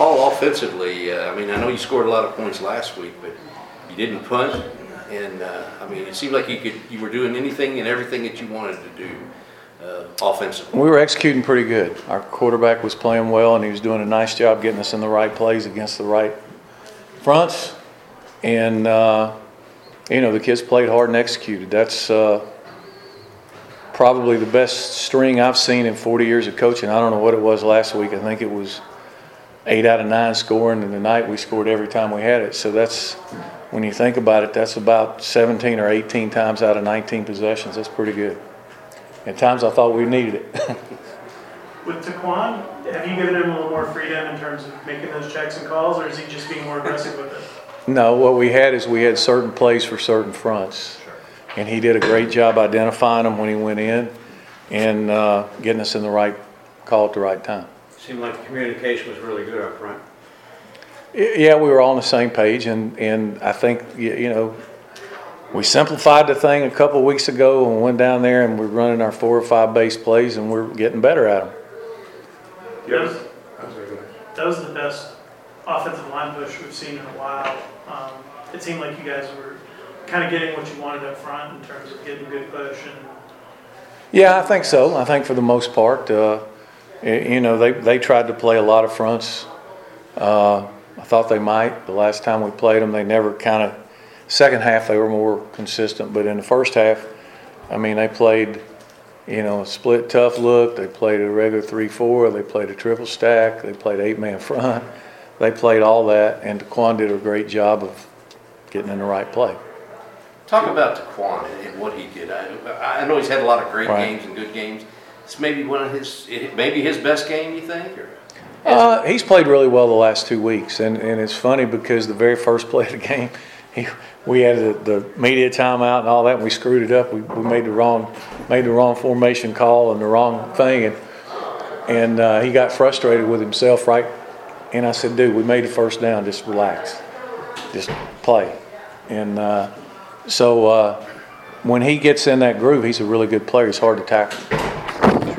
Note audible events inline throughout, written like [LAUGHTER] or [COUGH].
Paul, offensively, uh, I mean, I know you scored a lot of points last week, but you didn't punt, and uh, I mean, it seemed like you could, you were doing anything and everything that you wanted to do uh, offensively. We were executing pretty good. Our quarterback was playing well, and he was doing a nice job getting us in the right plays against the right fronts. And, uh, you know, the kids played hard and executed. That's uh, probably the best string I've seen in 40 years of coaching. I don't know what it was last week. I think it was eight out of nine scoring, and tonight we scored every time we had it. So that's, when you think about it, that's about 17 or 18 times out of 19 possessions. That's pretty good. At times I thought we needed it. [LAUGHS] With TaQuon, have you given him a little more freedom in terms of making those checks and calls, or is he just being more aggressive with it? No, what we had is we had certain plays for certain fronts. And he did a great job identifying them when he went in and uh, getting us in the right call at the right time. Seemed like the communication was really good up front. Yeah, we were all on the same page and, and I think, you know, we simplified the thing a couple of weeks ago and went down there and we're running our four or five base plays and we're getting better at them. Yes. was, I'm sorry, go ahead. that was the best offensive line push we've seen in a while. Um, it seemed like you guys were kind of getting what you wanted up front in terms of getting good push and Yeah, I think so. I think for the most part, uh, y- you know, they, they tried to play a lot of fronts. Uh, I thought they might. The last time we played them, they never kind of, second half, they were more consistent. But in the first half, I mean, they played, you know, a split tough look. They played a regular 3 4. They played a triple stack. They played eight man front. They played all that. And TaQuon did a great job of getting in the right play. Talk about TaQuon and what he did. I, I know he's had a lot of great Right. games and good games. It's maybe one of his, maybe his best game, you think, or? Uh, he's played really well the last two weeks, and, and it's funny because the very first play of the game, he, we had the, the media timeout and all that, and we screwed it up. We, we made the wrong made the wrong formation call and the wrong thing, and and uh, he got frustrated with himself, right? And I said, "Dude, we made the first down. Just relax, just play." And uh, so uh, when he gets in that groove, he's a really good player. He's hard to tackle.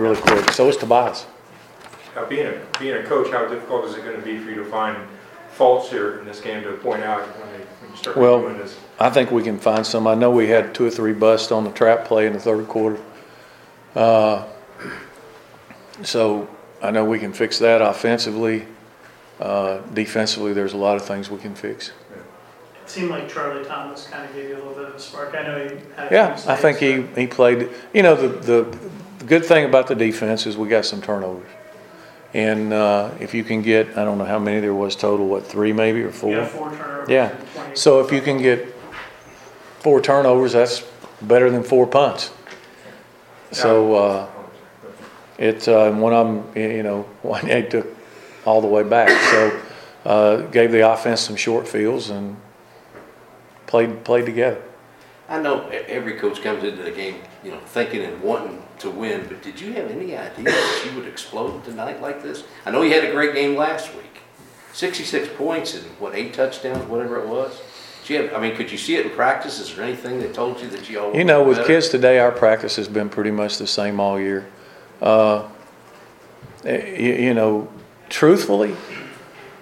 He's really quick. So is Tobias. Now, being a, being a coach, how difficult is it going to be for you to find faults here in this game to point out when, they, when you start Well- doing this? I think we can find some. I know we had two or three busts on the trap play in the third quarter. Uh, So I know we can fix that offensively. Uh, Defensively, there's a lot of things we can fix. it seemed like Charlie Thomas kind of gave you a little bit of a spark. I know he had a few Yeah, I think he, he played, you know, the, the, the good thing about the defense is we got some turnovers. And uh, if you can get, I don't know how many there was total, what, three maybe or four? Yeah, four turnovers. Yeah. So if you can get four turnovers, that's better than four punts. So, uh, it, uh, one of them, you know, [LAUGHS] one they took all the way back. So, uh, gave the offense some short fields and played, played together. I know every coach comes into the game, you know, thinking and wanting to win, but did you have any idea that you would explode tonight like this? I know you had a great game last week, 66 points and what, eight touchdowns, whatever it was. Have, I mean, could you see it in practice? Is there anything that told you that you all? You know, with better? kids today, our practice has been pretty much the same all year. Uh, you, you know, truthfully,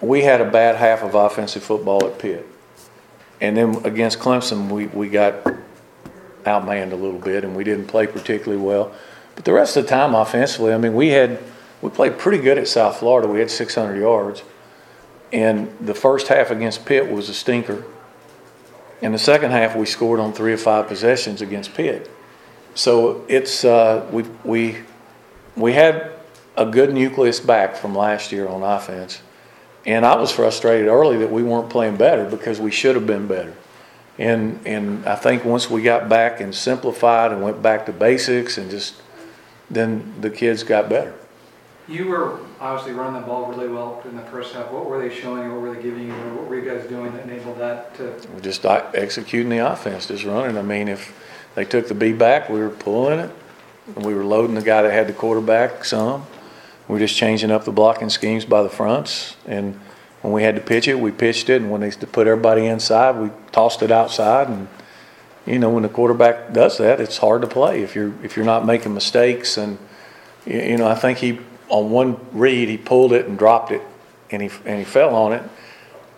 we had a bad half of offensive football at Pitt. And then against Clemson, we, we got outmanned a little bit and we didn't play particularly well. But the rest of the time offensively, I mean, we had, we played pretty good at South Florida. We had 600 yards. And the first half against Pitt was a stinker. In the second half, we scored on three or five possessions against Pitt. So it's, uh, we, we, we had a good nucleus back from last year on offense. And I was frustrated early that we weren't playing better because we should have been better. And, and I think once we got back and simplified and went back to basics and just, then the kids got better. You were obviously running the ball really well in the first half. What were they showing you? What were they giving you? What were you guys doing that enabled that to? We're just executing the offense, just running. I mean, if they took the B back, we were pulling it. And we were loading the guy that had the quarterback some. We We're just changing up the blocking schemes by the fronts. And when we had to pitch it, we pitched it. And when they put everybody inside, we tossed it outside. And, you know, when the quarterback does that, it's hard to play if you're, if you're not making mistakes. And, you know, I think he, on one read, he pulled it and dropped it and he, and he fell on it.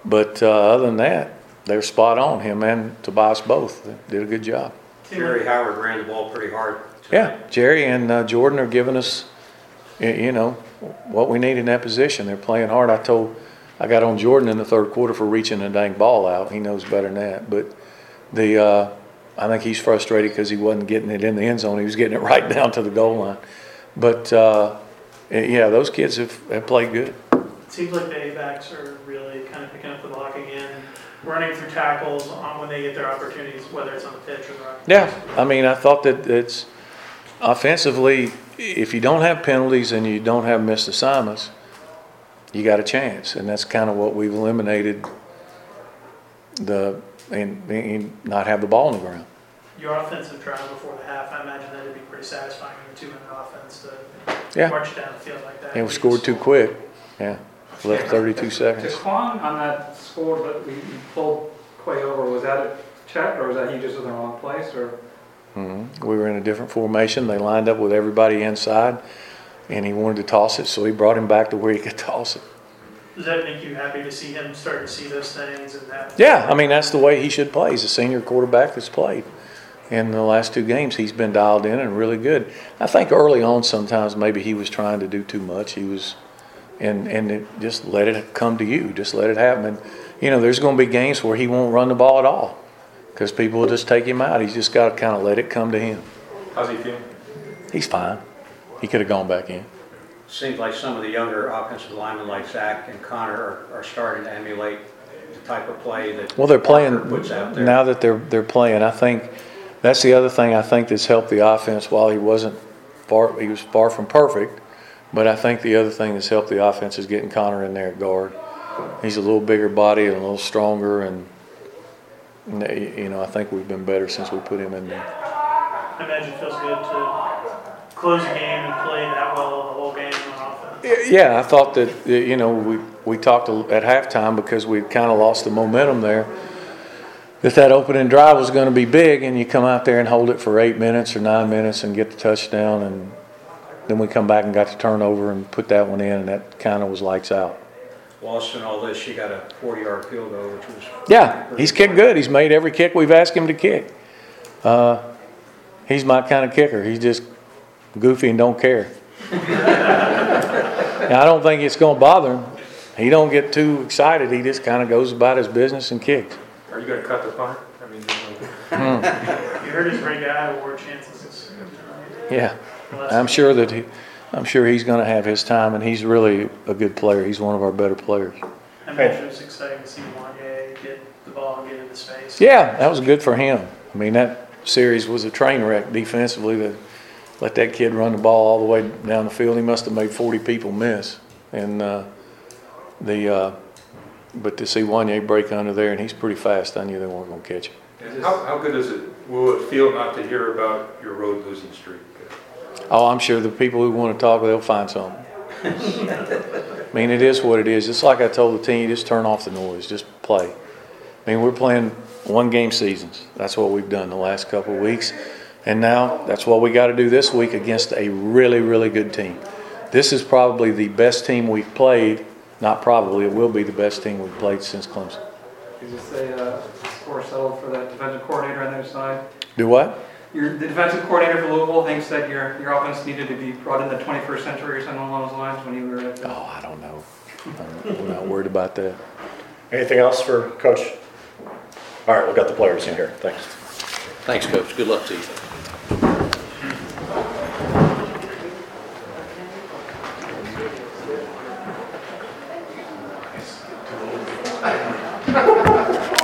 But, uh, other than that, they're spot on, him and Tobias both, did a good job. Jerry Howard ran the ball pretty hard Yeah. Jerry and uh, Jordan are giving us, you know, what we need in that position. They're playing hard. I told, I got on Jordan in the third quarter for reaching a dang ball out. He knows better than that. But the, uh, I think he's frustrated because he wasn't getting it in the end zone. He was getting it [LAUGHS] right down to the goal line. But, uh, yeah, those kids have, have played good. It seems like the A-backs are really kind of picking up the block again, running through tackles on when they get their opportunities, whether it's on the pitch or the run. Yeah, I mean, I thought that it's offensively, if you don't have penalties and you don't have missed assignments, you got a chance, and that's kind of what we've eliminated the, and, and not have the ball on the ground. Your offensive drive before the half, I imagine that'd be pretty satisfying in a two-minute offense to Yeah. march down the field like that. And we scored too quick, yeah, left thirty-two To seconds. Quan on that score that we we pulled Qua over, was that a check or was that he just in the wrong place or? Mhm. We were in a different formation, they lined up with everybody inside, and he wanted to toss it, so he brought him back to where he could toss it. Does that make you happy to see him start to see those things and that? Yeah, I mean, that's the way he should play. He's a senior quarterback that's played. In the last two games, he's been dialed in and really good. I think early on, sometimes maybe he was trying to do too much. He was, and, and it, just let it come to you. Just let it happen. And, you know, there's going to be games where he won't run the ball at all because people will just take him out. He's just got to kind of let it come to him. How's he feeling? He's fine. He could have gone back in. Seems like some of the younger offensive linemen like Zach and Connor are, are starting to emulate the type of play that. Well, they're playing Parker Puts out there. now that they're they're playing. I think that's the other thing I think that's helped the offense. While he wasn't far, he was far from perfect, but I think the other thing that's helped the offense is getting Connor in there at guard. He's a little bigger body and a little stronger, and you know I think we've been better since we put him in there. I imagine it feels good to close the game and play that well the whole game on offense. Yeah, I thought that, you know, we, we talked at halftime because we'd kind of lost the momentum there. That that opening drive was going to be big and you come out there and hold it for eight minutes or nine minutes and get the touchdown and then we come back and got the turnover and put that one in and that kind of was lights out. Lost in all this, she got a forty-yard field goal, which was. Yeah, he's kicked good. He's made every kick we've asked him to kick. Uh, he's my kind of kicker. He's just goofy and don't care. [LAUGHS] And I don't think it's going to bother him. He don't get too excited. He just kind of goes about his business and kicks. Are you gonna cut the punter? I mean, there's no- You heard his Ray Guy award chances. Yeah, I'm sure that he, I'm sure he's going to have his time, and he's really a good player. He's one of our better players. I imagine it was exciting to see Juanyeh get the ball and get into space. Yeah, that was good for him. I mean, that series was a train wreck defensively to let that kid run the ball all the way down the field. He must have made 40 people miss. And uh, the, uh, but to see Juanyeh break under there, and he's pretty fast, I knew they weren't going to catch him. How, how good is it, will it feel not to hear about your road losing streak? Oh, I'm sure the people who want to talk, they'll find something. I mean, it is what it is. Just like I told the team, just turn off the noise, just play. I mean, we're playing one game seasons. That's what we've done the last couple of weeks. And now that's what we got to do this week against a really, really good team. This is probably the best team we've played. Not probably, it will be the best team we've played since Clemson. Is you say uh, score settled for that defensive coordinator on the other side? Do what? Your, the defensive coordinator for Louisville thinks that your, your offense needed to be brought in the 21st century or something along those lines when you were at. Oh, uh, I don't know. I'm not worried about that. Anything else for Coach? All right, we've got the players in here. Thanks. Thanks, coach. Good luck to you.